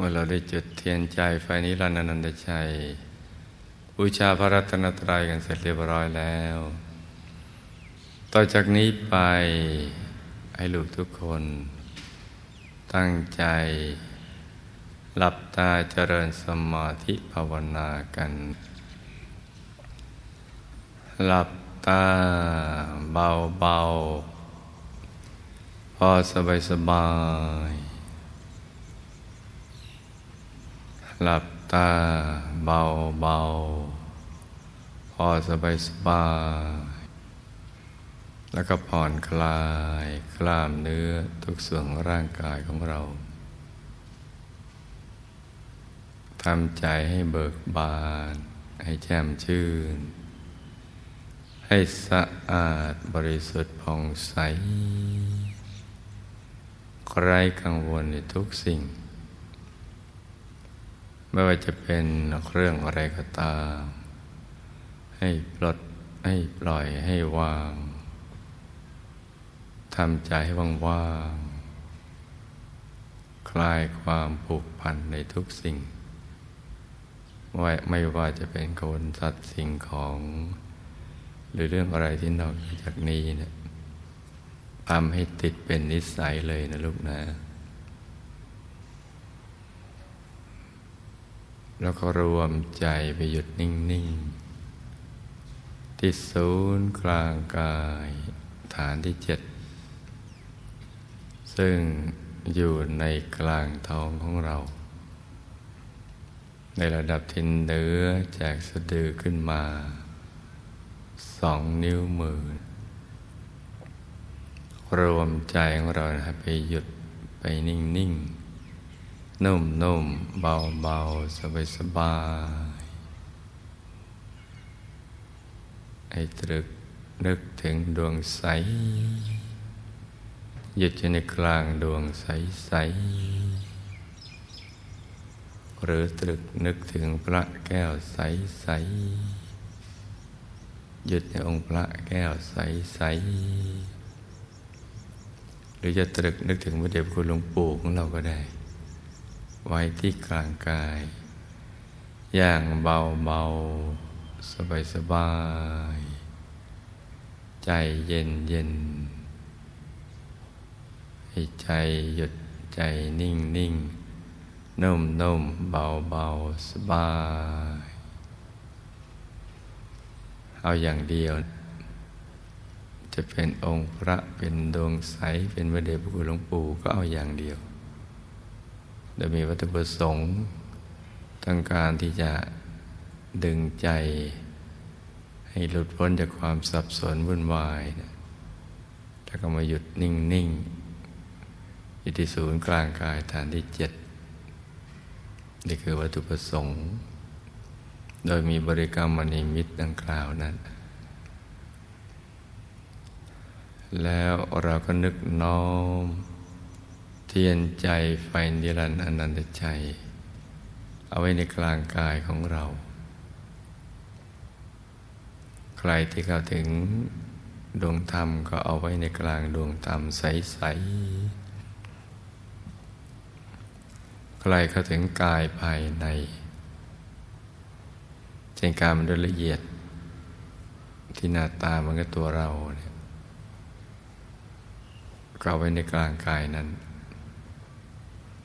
เมื่อเราได้จุดเทียนใจไฟนี้รันนันตชัยบูชาพระรัตนตรัยกันเสร็จเรียบร้อยแล้ว ต่อจากนี้ไปให้ลูกทุกคน ตั้งใจ หลับตาเจริญสมาธิภาวนากัน หลับตาเบาเบาพอสบายสบาย หลับตาเบาเบาพอสบายสบาย แล้วก็ผ่อนคลายกล้ามเนื้อทุกส่วนร่างกายของเราทำใจให้เบิกบาน ให้แจ่มชื่น ให้สะอาดบริสุทธิ์ผ่องใสไร้กังวลในทุกสิ่ง ไม่ว่าจะเป็นเรื่องอะไรก็ตาม ให้ปลดให้ปล่อยให้วางทำใจให้ว่างๆ คลายความผูกพันในทุกสิ่งไม่ว่าจะเป็นคนสัตว์สิ่งของ หรือเรื่องอะไรที่นอกจากนี้เนี่ยทำให้ติดเป็นนิสัยเลยนะลูกนะ แล้วก็รวมใจไปหยุดนิ่ง ๆ ที่ศูนย์กลางกายฐานที่เจ็ด ซึ่งอยู่ในกลางท้องของเรา ในระดับทินเนื้อจากสะดือขึ้นมาสองนิ้วมือ รวมใจของเรานะไปหยุดไปนิ่งนิ่ง นุ่มนุ่มเบาเบาสบายสบายให้ตรึกนึกถึงดวงใส หยุดอยู่ในกลางดวงใสใส หรือตรึกนึกถึงพระแก้วใสใส หยุดในองค์พระแก้วใสใส หรือจะตรึกนึกถึงพระเดชคุณหลวงปู่ของเราก็ได้ ไว้ที่กลางกาย อย่างเบาเบาสบายสบาย ใจเย็นเย็นให้ใจหยุดใจนิ่งนิ่งนุ่มนุ่มเบาเบาสบาย เอาอย่างเดียว จะเป็นองค์พระเป็นดวงใสเป็นพระเดชพระคุณหลวงปู่ก็เอาอย่างเดียว โดยมีวัตถุประสงค์ต้องการที่จะดึงใจ ให้หลุดพ้นจากความสับสนวุ่นวายนะแล้วก็มาหยุดนิ่งนิ่งอิทิศูนย์กลางกายฐานที่เจ็ดนี่คือวัตถุประสงค์ โดยมีบริกรรมมณีมิตรดังกล่าวนั้น แล้วเราก็นึกน้อม เทียนใจไฟนิรันดร์อนันตใจ เอาไว้ในกลางกายของเรา ใครที่เข้าถึงดวงธรรมก็เอาไว้ในกลางดวงธรรมใส ๆ ใครเข้าถึงกายภายในเช่นการมันโดยละเอียด ที่หน้าตามันก็ตัวเราเนี่ยก็ไว้ในกลางกายนั้น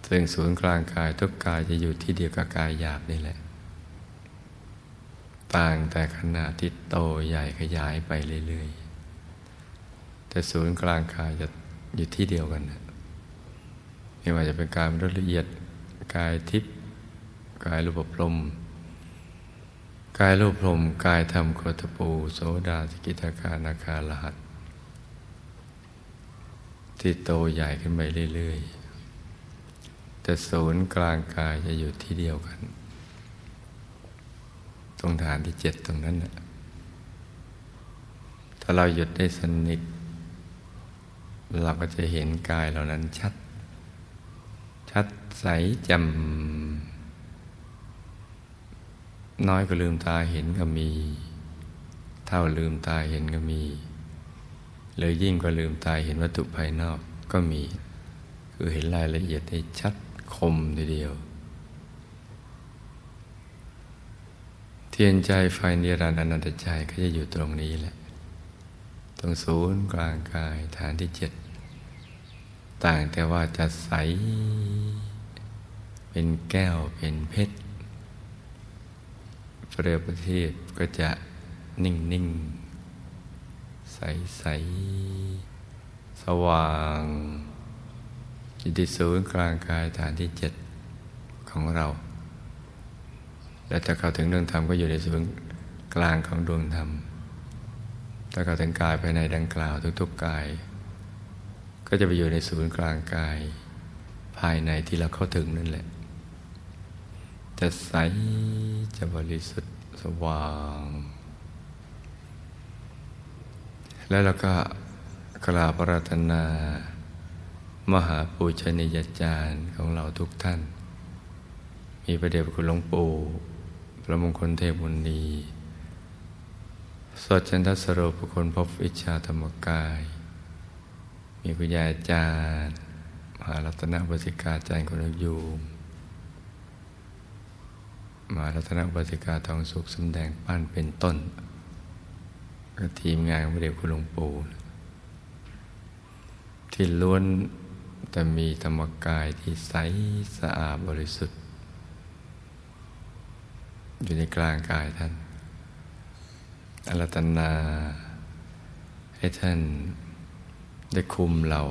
ซึ่งศูนย์กลางกายทุกกายจะอยู่ที่เดียวกับกายหยาบนี่แหละ ต่างแต่ขนาดที่โตใหญ่ขยายไปเรื่อยๆ แต่ศูนย์กลางกายจะอยู่ที่เดียวกันนะไม่ว่าจะเป็นกายละเอียดกายทิพย์กายรูปพรมกายรูปพรมกายธรรมโคตปู โสดาสกิทาคานาคาลหัส ที่โตใหญ่ขึ้นไปเรื่อย ๆ แต่ศูนย์กลางกายจะอยู่ที่เดียวกัน ตรงฐานที่เจ็ดตรงนั้นนะถ้าเราหยุดได้สนิท เราก็จะเห็นกายเหล่านั้นชัด ชัดใสจำน้อยก็ลืมตาเห็นก็มี เท่าลืมตาเห็นก็มีหรือยิ่งกว่าลืมตาเห็นวัตถุภายนอกก็มี คือเห็นรายละเอียดได้ชัด คมทีเดียว เทียนใจไฟนิรันดร์อนันตใจก็จะอยู่ตรงนี้แหละ ตรงศูนย์กลางกายฐานที่เจ็ด ต่างแต่ว่าจะใส เป็นแก้วเป็นเพชรเปรียบเทศก็จะนิ่งนิ่งใสใสสว่าง จิตศูนย์กลางกายฐานที่เจ็ดของเรา และถ้าเข้าถึงเรื่องธรรมก็อยู่ในศูนย์กลางของดวงธรรม ถ้าเข้าถึงกายภายในดังกล่าวทุกๆกาย ก็จะไปอยู่ในศูนย์กลางกาย ภายในที่เราเข้าถึงนั่นแหละ จะใสจะบริสุทธิ์สว่าง แล้วเราก็กราบปรารถนา มหาปูชนียาจารย์ของเราทุกท่าน มีประเดชคุณหลวงปู่พระมงคลเทพมุนีสดจันทสโรปคนพบวิชาธรรมกาย มีคุณยายอาจารย์มหารัตนบสิกาจารย์คนยูมมหารัตนบสิกาทองสุขสำแดงปั้นเป็นต้นทีมงานพระเดชคุณหลวงปู่ที่ล้วน แต่มีธรรมกายที่ใสสะอาดบริสุทธิ์ อยู่ในกลางกายท่าน อรัตนา ให้ท่านได้คุมเรา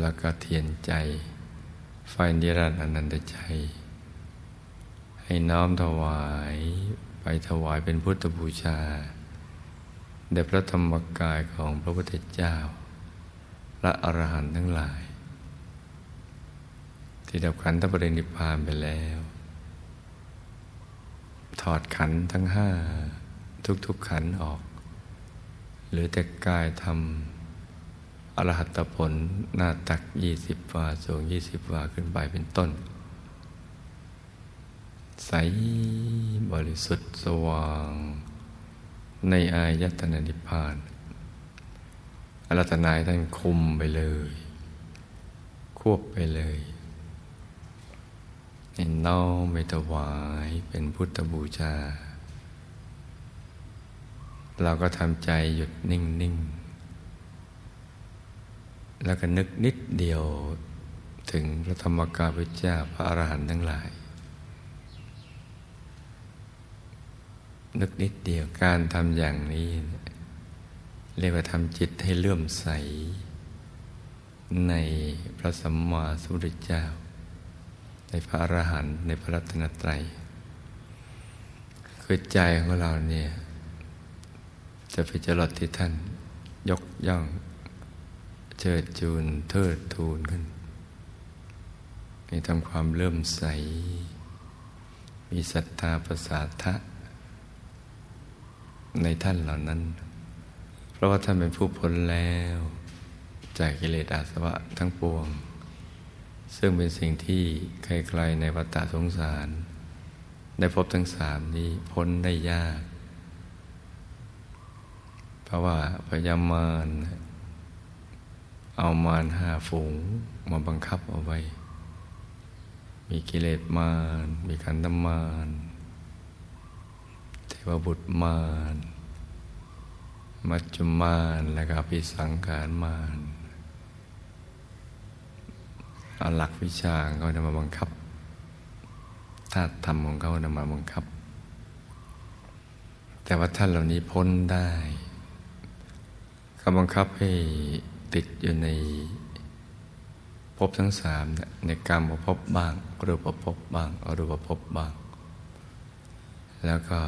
แล้วก็เทียนใจ ไฟนิรันดร์อนันตใจ ให้น้อมถวายไปถวายเป็นพุทธบูชาแด่พระธรรมกายของพระพุทธเจ้า และอรหันต์ทั้งหลาย ที่ดับขันธปรินิพพานไปแล้ว ถอดขันทั้งห้าทุกๆขันออก หรือแต่กายทำอรหัตผลหน้าตักยี่สิบวาสูงยี่สิบวาขึ้นไปเป็นต้น ใสบริสุทธิ์สว่าง ในอายตนะนิพพานอรัตนายท่านคุมไปเลย ควบไปเลย เห็นน้อมไปถวายเป็นพุทธบูชา เราก็ทำใจหยุดนิ่งนิ่งแล้วก็นึกนิดเดียวถึงพระธรรมกายพระเจ้าพระอรหันต์ทั้งหลาย นึกนิดเดียวการทำอย่างนี้ เรียกว่าทำจิตให้เลื่อมใส ในพระสัมมาสัมพุทธเจ้า ในพระอรหันต์ในพระรัตนตรัยคือใจของเราเนี่ย จะไปจรดที่ท่าน ยกย่อง เชิดจูนเทิดทูนขึ้นมีทำความเลื่มใส มีศรัทธาประสาทะ ในท่านเหล่านั้น เพราะว่าท่านเป็นผู้พ้นแล้ว จากกิเลสอาสวะทั้งปวง ซึ่งเป็นสิ่งที่ใครๆในวัฏสงสาร ได้พบทั้งสามนี้พ้นได้ยาก เพราะว่าพยามารเอามารห้าฝูงมาบังคับเอาไว้ มีกิเลสมาร มีขันธมารเทวบุตรมาร มัจจุมานและก็พิสังขารมาน เอาหลักวิชาเขานำมาบังคับธาตุธรรมของเขานำมาบังคับ แต่ว่าท่านเหล่านี้พ้นได้เขาบังคับให้ติดอยู่ในภพทั้งสามในกรรมภพบ้างรูปภพบ้างอรูปภพบ้าง แล้วก็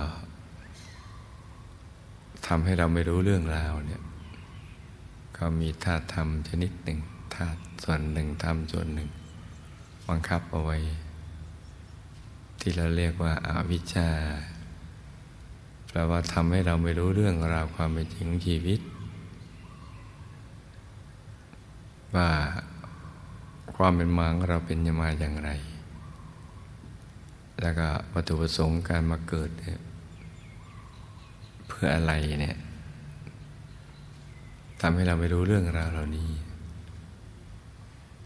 ทำให้เราไม่รู้เรื่องราวเนี่ย ก็มีธาธรรมชนิดหนึ่ง ธาตุส่วนหนึ่งธรรมส่วนหนึ่ง บังคับเอาไว้ ที่เราเรียกว่าอาวิชชาแปลว่าทำให้เราไม่รู้เรื่องราวความเป็นจริงของชีวิต ว่าความเป็นมาของเราเป็นยังมาอย่างไร แล้วก็วัตถุประสงค์การมาเกิด เพื่ออะไรเนี่ยทำให้เราไม่รู้เรื่องราวเหล่านี้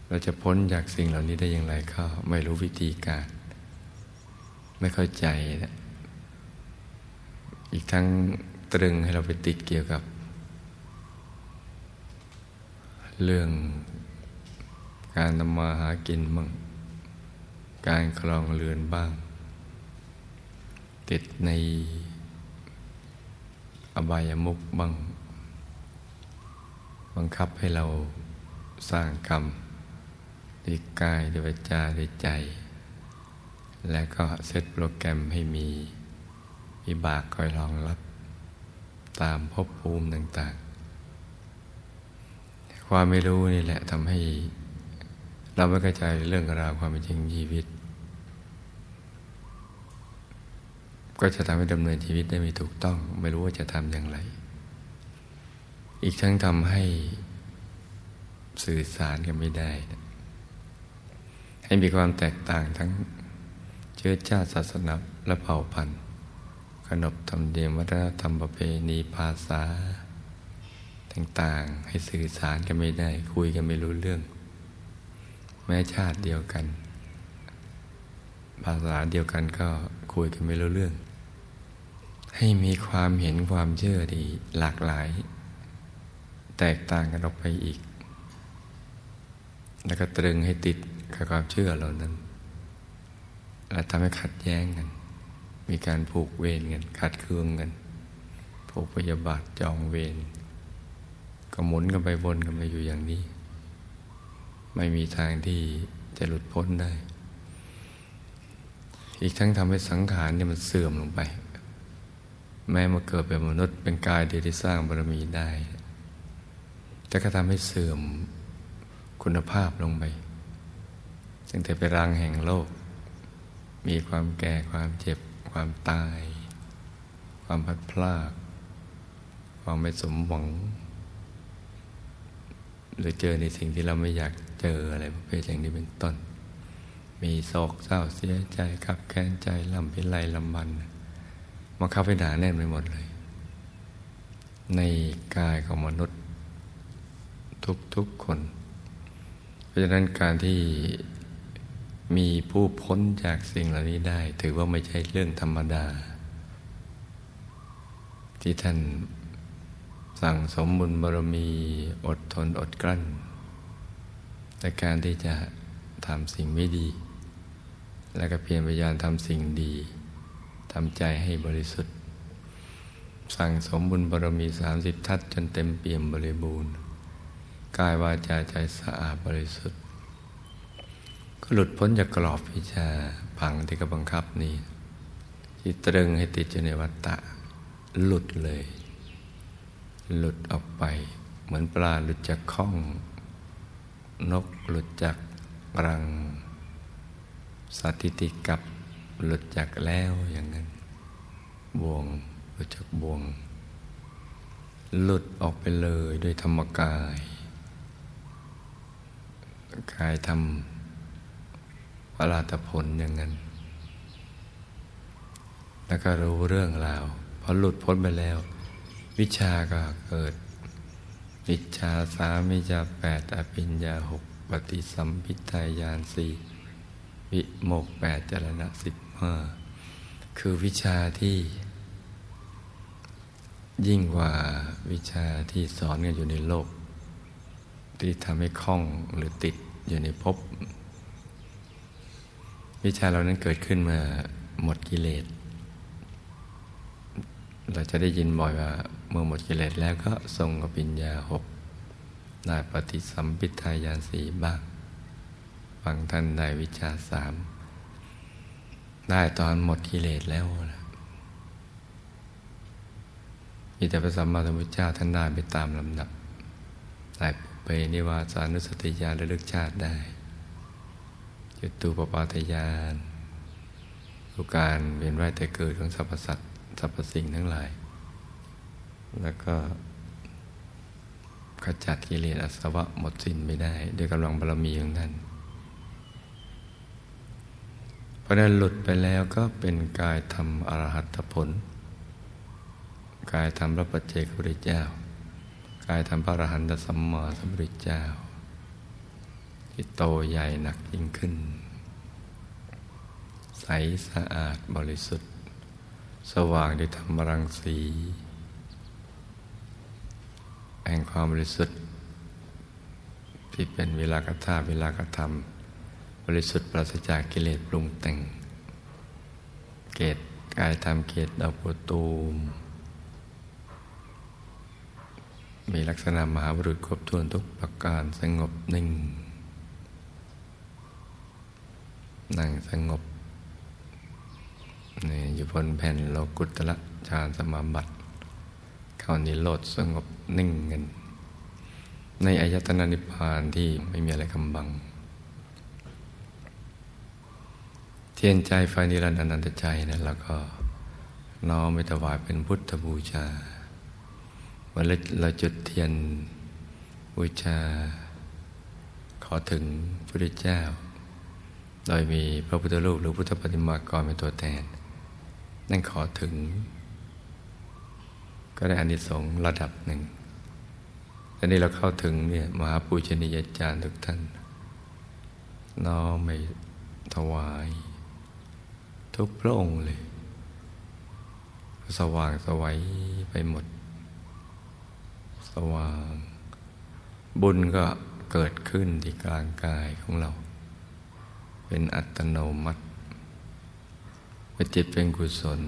เราจะพ้นจากสิ่งเหล่านี้ได้อย่างไรก็ไม่รู้วิธีการ ไม่เข้าใจนะอีกทั้งตรึงให้เราไปติดเกี่ยวกับ เรื่องการทำมาหากินบ้างการคลองเรือนบ้าง ติดในอบายมุกบ้าง บังคับให้เราสร้างกรรม ด้วยกายด้วยวาจาด้วยใจ และก็เซตโปรแกรมให้มีวิบากคอยรองรับ ตามภพภูมิต่างๆ ความไม่รู้นี่แหละทำให้ เราไม่เข้าใจเรื่องราวความเป็นจริงชีวิต ก็จะทำให้ดำเนินชีวิตได้ไม่ถูกต้อง ไม่รู้ว่าจะทำอย่างไร อีกทั้งทำให้สื่อสารกันไม่ได้ ให้มีความแตกต่างทั้งเชื้อชาติศาสนาและเผ่าพันธุ์ขนบธรรมเนียมวัฒนธรรมประเพณีภาษา ต่างๆ ให้สื่อสารกันไม่ได้ คุยกันไม่รู้เรื่อง แม้ชาติเดียวกัน ภาษาเดียวกันก็คุยกันไม่รู้เรื่อง ให้มีความเห็นความเชื่อที่หลากหลาย แตกต่างกันออกไปอีก แล้วก็ตรึงให้ติด กับความเชื่อเหล่านั้นและทำให้ขัดแย้งกัน มีการผูกเวรกันขัดเคืองกันผูกพยาบาทจองเวรก็หมุนกันไปวนกันไปอยู่อย่างนี้ ไม่มีทางที่จะหลุดพ้นได้ อีกทั้งทำให้สังขารเนี่ยมันเสื่อมลงไป แม้มาเกิดเป็นมนุษย์เป็นกายเดียวที่สร้างบารมีได้ แต่ก็ทำให้เสื่อมคุณภาพลงไป ซึ่งแต่เป็นรังแห่งโลก มีความแก่ความเจ็บ ความตาย ความพัดพลาดความไม่สมหวัง หรือเจอในสิ่งที่เราไม่อยากเจออะไรประเภทอย่างนี้เป็นต้น มีโศกเศร้าเสียใจขับแค้นใจลำพิไรลำบันมาเข้าไปหนาแน่นไปหมดเลย ในกายของมนุษย์ทุกๆคน เพราะฉะนั้นการที่ มีผู้พ้นจากสิ่งเหล่านี้ได้ ถือว่าไม่ใช่เรื่องธรรมดา ที่ท่านสั่งสมบุญบารมีอดทนอดกลั้นในการที่จะทำสิ่งไม่ดี และก็เพียรพยายามทำสิ่งดีทำใจให้บริสุทธิ์ สั่งสมบุญบารมีสามสิบทัศจนเต็มเปี่ยมบริบูรณ์กายวาจาใจสะอาดบริสุทธิ์ ก็หลุดพ้นจากกรอบวิชาพังที่กบังคับนี้ ที่ตรึงให้ติดอยู่ในวัฏฏะหลุดเลย หลุดออกไป เหมือนปลาหลุดจากข้อง นกหลุดจากรังสัติติกับหลุดจากแล้วอย่างนั้น บ่วงหลุดจากบ่วง หลุดออกไปเลยด้วยธรรมกาย กายทำะราตผลอย่างนั้น แล้วก็รู้เรื่องราวพอหลุดพ้นไปแล้ว วิชาก็เกิด วิชาสามวิชาแปดอภิญญาหกปฏิสัมพิทายานสี่วิโมกแปดจรณะสิบห้าคือวิชาที่ยิ่งกว่าวิชาที่สอนกันอยู่ในโลก ที่ทำให้คล่องหรือติดอยู่ในภพ วิชาเรานั้นเกิดขึ้นมาหมดกิเลส เราจะได้ยินบ่อยว่าเมื่อหมดกิเลสแล้วก็ทรงกับปิญญาหกได้ปฏิสัมพิทายานสีบ้างบางท่านได้วิชาสาม ได้ตอนหมดกิเลสแล้วนะมีแต่พระสัมมาสัมพุทธเจ้าท่านได้ไปตามลำดับได้ไปนิวาสานุสติญาณระลึกชาติได้ จุตูปปาทยานดูการเวียนว่ายแต่เกิดของสรรพสัตว์สรรพสิ่งทั้งหลาย แล้วก็ขจัดกิเลสอาสวะหมดสิ้นไม่ได้ ด้วยกำลังบารมีของท่านเพราะนั้นหลุดไปแล้วก็เป็นกายธรรมอรหัตผล กายธรรมพระปัจเจกพุทธเจ้า กายธรรมพระอรหันตสัมมาสัมพุทธเจ้า ที่โตใหญ่หนักยิ่งขึ้น ใสสะอาดบริสุทธิ์ สว่างด้วยธรรมรังสีแห่งความบริสุทธิ์ที่เป็นเวลากธาเวลากธรรมบริสุทธิ์ปราศจากกิเลสปรุงแต่ง เกตกายธรรมเกตดาวโปตูม มีลักษณะมหาบุรุษครบถ้วนทุกประการสงบนิ่ง นั่งสงบนี่อยู่บนแผ่นโลกุตละฌานสมาบัติเข้านิโรธสงบนิ่งเงิน ในอายตนะนิพพานที่ไม่มีอะไรกำบัง เทียนใจไฟนิรันดร์อนันตใจนะแล้วก็น้อมไปถวายเป็นพุทธบูชา วันเราจุดเทียนบูชา ขอถึงพระเจ้า โดยมีพระพุทธรูปหรือพุทธปฏิมากรเป็นตัวแทน นั่นขอถึง ก็ได้อานิสงส์ระดับหนึ่งแต่นี้เราเข้าถึงเนี่ยมหาปูชนียาจารย์ทุกท่าน น้อมไปถวาย ทุกพระองค์เลย สว่างสวัยไปหมด สว่าง บุญก็เกิดขึ้นที่กลางกายของเรา เป็นอัตโนมัติเมื่อจิตเป็นกุศล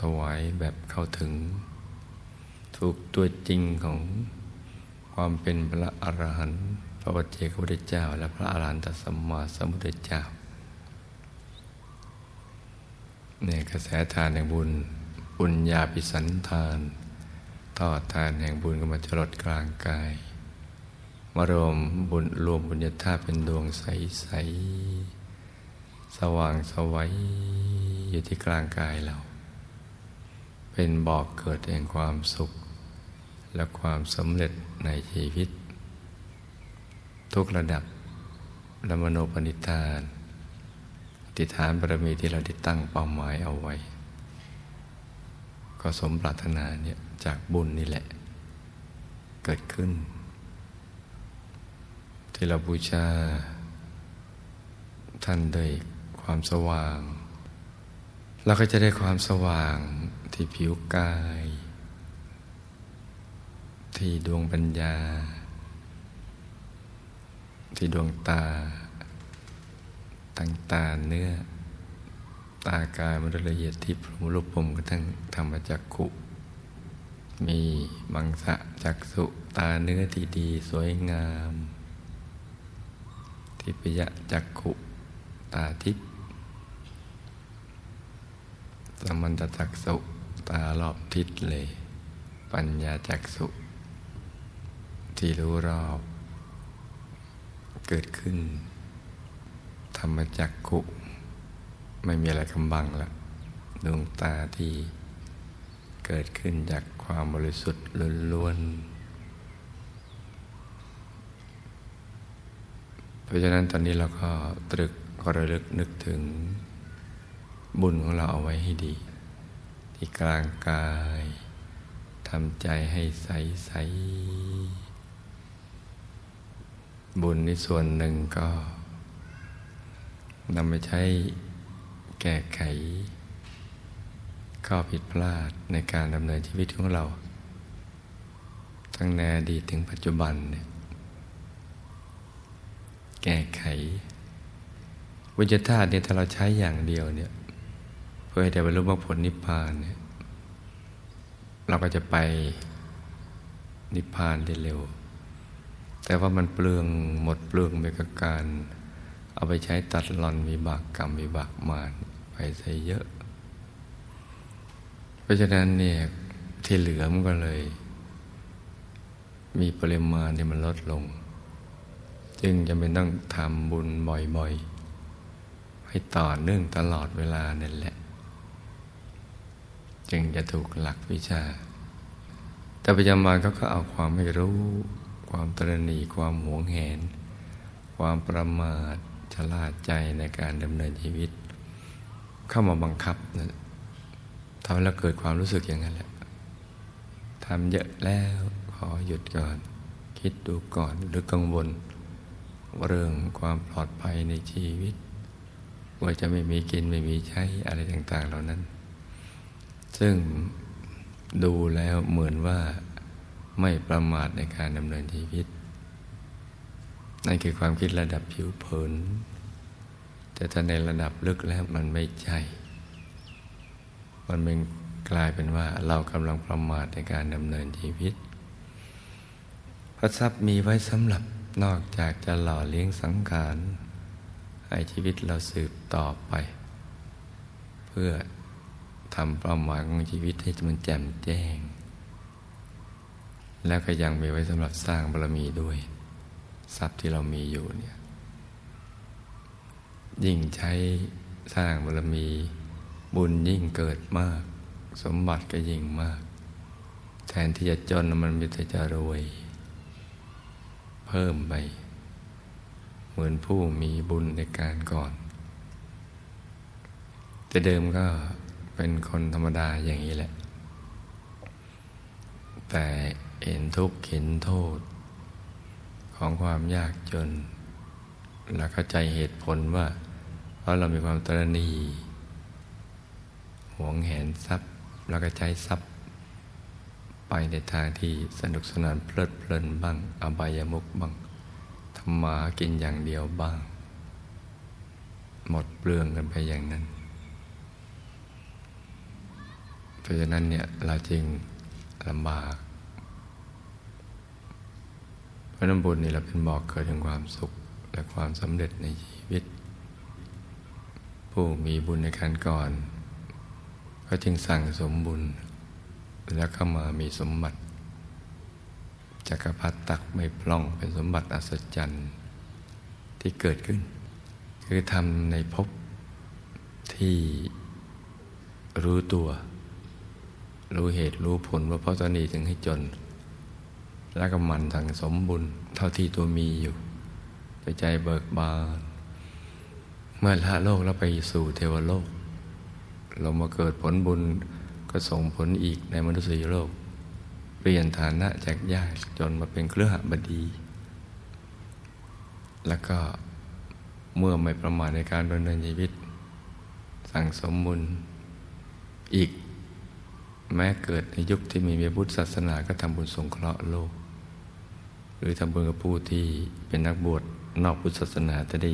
ถวายแบบเข้าถึง ถูกตัวจริงของความเป็นพระอรหันต์พระวัจเจกพุทธเจ้า และพระอรหันตสัมมาสัมพุทธเจ้าเนี่ยกระแสทานแห่งบุญบุญญาปิสันทานทอดทานแห่งบุญก็มาจรดกลางกาย มารวมบุญรวมบุญญาธาตุเป็นดวงใสใสสว่างสวัยอยู่ที่กลางกายเรา เป็นบอกเกิดแห่งความสุข และความสำเร็จในชีวิต ทุกระดับและมโนปณิธานติฐานบารมีที่เราได้ตั้งเป้าหมายเอาไว้ ก็สมปรารถนาเนี่ยจากบุญนี่แหละ เกิดขึ้น ที่เราบูชา ท่านด้วยความสว่าง เราก็จะได้ความสว่างที่ผิวกาย ที่ดวงปัญญา ที่ดวงตาตั้งตาเนื้อ ตากายมันละเอียดที่พรมรูปผมก็ทั้งธรรมจักขุมีมังสะจักสุตาเนื้อที่ดีสวยงาม ทิพยจักขุตาทิพสมันตจักสุตารอบทิศเลย ปัญญาจักสุที่รู้รอบ เกิดขึ้น ธรรมจักขุไม่มีอะไรกำบังละดวงตาที่เกิดขึ้นจากความบริสุทธิ์ล้วนเราะฉะนั้นตอนนี้เราก็ตรึกก็ระลึกนึกถึงบุญของเราเอาไว้ให้ดี ที่กลางกายทำใจให้ใสใสบุญในส่วนหนึ่งก็นำไปใช้แก้ไขข้อผิดพลาดในการดำเนินชีวิตของเรา ทั้งในอดีตถึงปัจจุบันเนี่ย แก้ไขวิจธาตุเนี่ยถ้าเราใช้อย่างเดียวเนี่ย เพื่อให้ได้บรรลุมรรคผลนิพพานเนี่ยเราก็จะไปนิพพานได้เร็ว แต่ว่ามันเปลืองหมดเปลืองไปกับการ เอาไปใช้ตัดหลอนวิบากกรรมวิบากมารไปใส่เยอะ เพราะฉะนั้นเนี่ยที่เหลือมันก็เลย มีปริมาณที่มันลดลง จึงจะเป็นต้องทำบุญบ่อยๆ ให้ต่อเนื่องตลอดเวลานั่นแหละ จึงจะถูกหลักวิชา แต่ปัจจุบันเขาก็เอาความไม่รู้ ความตรณีความหวงแหน ความประมาทชล่าใจในการดำเนินชีวิต เข้ามาบังคับนะทำให้เราเกิดความรู้สึกอย่างนั้นแหละทำเยอะแล้วขอหยุดก่อน คิดดูก่อนหรือกังวล เรื่องความปลอดภัยในชีวิต ว่าจะไม่มีกินไม่มีใช้อะไรต่าง ๆ เหล่านั้น ซึ่งดูแล้วเหมือนว่าไม่ประมาทในการดำเนินชีวิต นั่นคือความคิดระดับผิวเผิน แต่ถ้าในระดับลึกแล้วมันไม่ใช่ มันเป็นกลายเป็นว่าเรากำลังประมาทในการดำเนินชีวิต พระทรัพย์มีไว้สำหรับ นอกจากจะหล่อเลี้ยงสังขาร ให้ชีวิตเราสืบต่อไป เพื่อทำเป้าหมายของชีวิตให้มันแจ่มแจ้ง แล้วก็ยังมีไว้สำหรับสร้างบารมีด้วย ทรัพย์ที่เรามีอยู่เนี่ยยิ่งใช้สร้างบารมีบุญยิ่งเกิดมาก สมบัติก็ยิ่งมาก แทนที่จะจนมันมีแต่จะรวย เพิ่มไป เหมือนผู้มีบุญในการก่อน แต่เดิมก็เป็นคนธรรมดาอย่างนี้แหละ แต่เห็นทุกข์เห็นโทษ ของความยากจน แล้วเข้าใจเหตุผลว่า เพราะเรามีความตรณีหวงแหนทรัพย์แล้วก็ใช้ทรัพย์ ไปในทางที่สนุกสนานเพลิดเพลินบ้าง อบายามุกบ้างทำมากินอย่างเดียวบ้าง หมดเปลืองกันไปอย่างนั้น เพราะฉะนั้นเนี่ยเราจึงลำบากเพราะน้ำบุญนี่เราเป็นบอกเกิดถึงความสุขและความสำเร็จในชีวิต ผู้มีบุญในการก่อน ก็จึงสั่งสมบุญ แล้วเข้ามามีสมบัติจักรพรรดิตักไม่พล่องเป็นสมบัติอัศจรรย์ที่เกิดขึ้น คือทำในภพที่รู้ตัว รู้เหตุรู้ผลว่าเพราะตนนี้ถึงให้จน แล้วก็มันสั่งสมบุญเท่าที่ตัวมีอยู่ใจเบิกบานเมื่อละโลกแล้วไปสู่เทวโลก เรามาเกิดผลบุญ ก็ส่งผลอีกในมนุษยโลก เปลี่ยนฐานะจากยากจนมาเป็นเครือหบดี แล้วก็เมื่อไม่ประมาทในการดำเนินชีวิต สั่งสมบุญอีก แม้เกิดในยุคที่มีพระพุทธศาสนาก็ทำบุญสงเคราะห์โลก หรือทำบุญกับผู้ที่เป็นนักบวชนอกพุทธศาสนาจะด้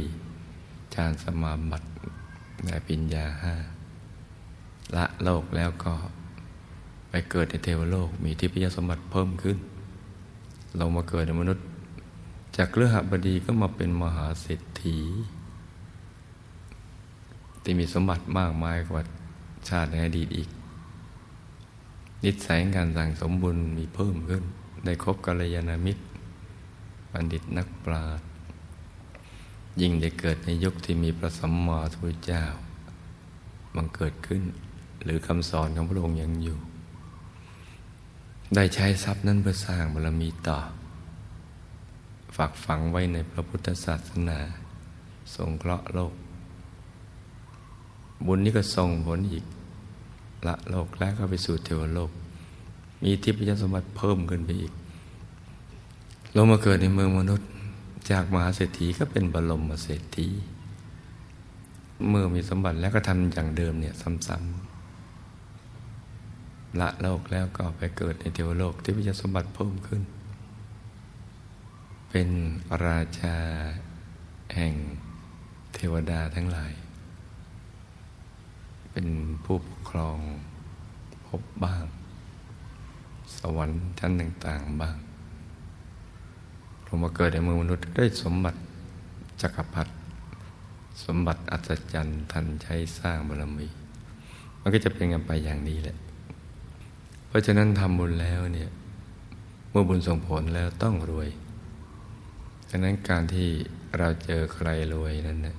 ฌานสมาบัติและปิญญาห้า ละโลกแล้วก็ไปเกิดในเทวโลกมีทิพยสมบัติเพิ่มขึ้น เรามาเกิดในมนุษย์ จากเรือหบดีก็มาเป็นมหาเศรษฐี ที่มีสมบัติมากมายกว่าชาติในอดีตอีก นิสัยการสั่งสมบุญมีเพิ่มขึ้น ได้คบกัลยาณมิตรบัณฑิตนักปราชญ์ยิ่งได้เกิดในยุคที่มีพระสัมมาสัมพุทธเจ้าบังเกิดขึ้น หรือคำสอนของพระองค์ยังอยู่ ได้ใช้ทรัพย์นั้นเพื่อสร้างบารมีต่อ ฝากฝังไว้ในพระพุทธศาสนา สงเคราะห์โลก บุญนี้ก็ส่งผลอีก ละโลกแล้วก็ไปสู่เทวโลก มีทิพยสมบัติเพิ่มขึ้นไปอีก ลงมาเกิดในเมืองมนุษย์ จากมหาเศรษฐีก็เป็นบรมเศรษฐีเมื่อมีสมบัติแล้วก็ทำอย่างเดิมเนี่ยซ้ำๆ ละโลกแล้วก็ไปเกิดในเทวโลกทิพยสมบัติเพิ่มขึ้น เป็นราชาแห่งเทวดาทั้งหลาย เป็นผู้ปกครองพบบ้าง สวรรค์ชั้นต่างๆบ้างลงมาเกิดในมือมนุษย์ได้สมบัติจักรพรรดิสมบัติอัศจรรย์ทันใช้สร้างบารมี มันก็จะเป็นกันไปอย่างนี้แหละ เพราะฉะนั้นทำบุญแล้วเนี่ยเมื่อบุญส่งผลแล้วต้องรวยดังนั้นการที่เราเจอใครรวยนั้นเนี่ย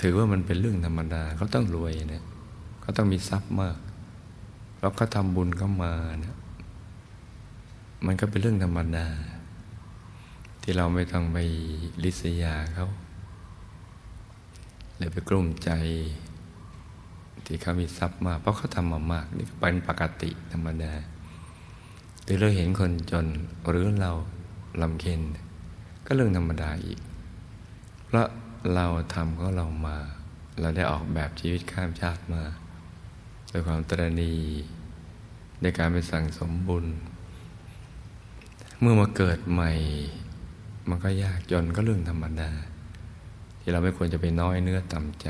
ถือว่ามันเป็นเรื่องธรรมดาเขาต้องรวยเนี่ยเขาต้องมีทรัพย์มาก แล้วเขาทำบุญเข้ามาเนี่ยมันก็เป็นเรื่องธรรมดา ที่เราไม่ต้องไปลิษยาเขาหรือไปกลุ้มใจ ที่เขามีทรัพย์มาก เพราะเขาทำมามาก นี่เป็นปกติธรรมดาหรือเราเห็นคนจนหรือเราลำเค็นก็เรื่องธรรมดาอีก เพราะเราทำก็เรามา เราได้ออกแบบชีวิตข้ามชาติมาด้วยความตรณีในการไปสั่งสมบุญ เมื่อมาเกิดใหม่ มันก็ยากจนก็เรื่องธรรมดา ที่เราไม่ควรจะไปน้อยเนื้อต่ำใจ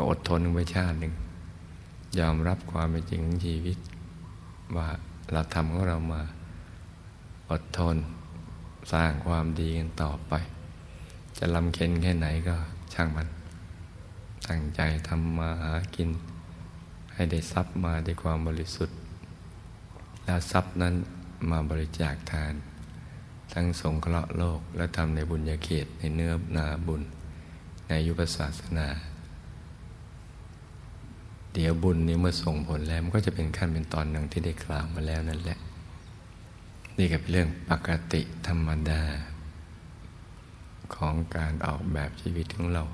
ก็อดทนไปชาติหนึ่ง ยอมรับความเป็นจริงของชีวิต ว่าเราทำของเรามาอดทนสร้างความดีกันต่อไป จะลำเค็นแค่ไหนก็ช่างมัน ตั้งใจทำมาหากิน ให้ได้ทรัพย์มาด้วยความบริสุทธิ์ แล้วทรัพย์นั้นมาบริจาคทาน ทั้งสงเคราะห์โลกและทำในบุญญาเขตในเนื้อนาบุญ ในยุปศาสนา เดี๋ยวบุญนี้เมื่อส่งผลแล้วมันก็จะเป็นขั้นเป็นตอนหนึ่งที่ได้กล่าวมาแล้วนั่นแหละ นี่ก็เป็นเรื่องปกติธรรมดา ของการออกแบบชีวิตของเรา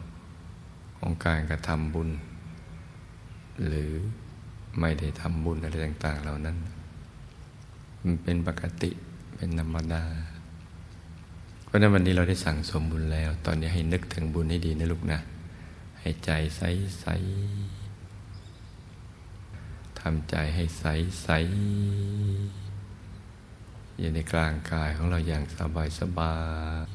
ของการกระทำบุญ หรือไม่ได้ทำบุญอะไรต่าง ๆ เหล่านั้น มันเป็นปกติเป็นธรรมดา เพราะนั้นวันนี้เราได้สั่งสมบุญแล้ว ตอนนี้ให้นึกถึงบุญให้ดีนะลูกนะ ให้ใจใสใส ทำใจให้ใสใสอยู่ในกลางกายของเราอย่างสบายสบาย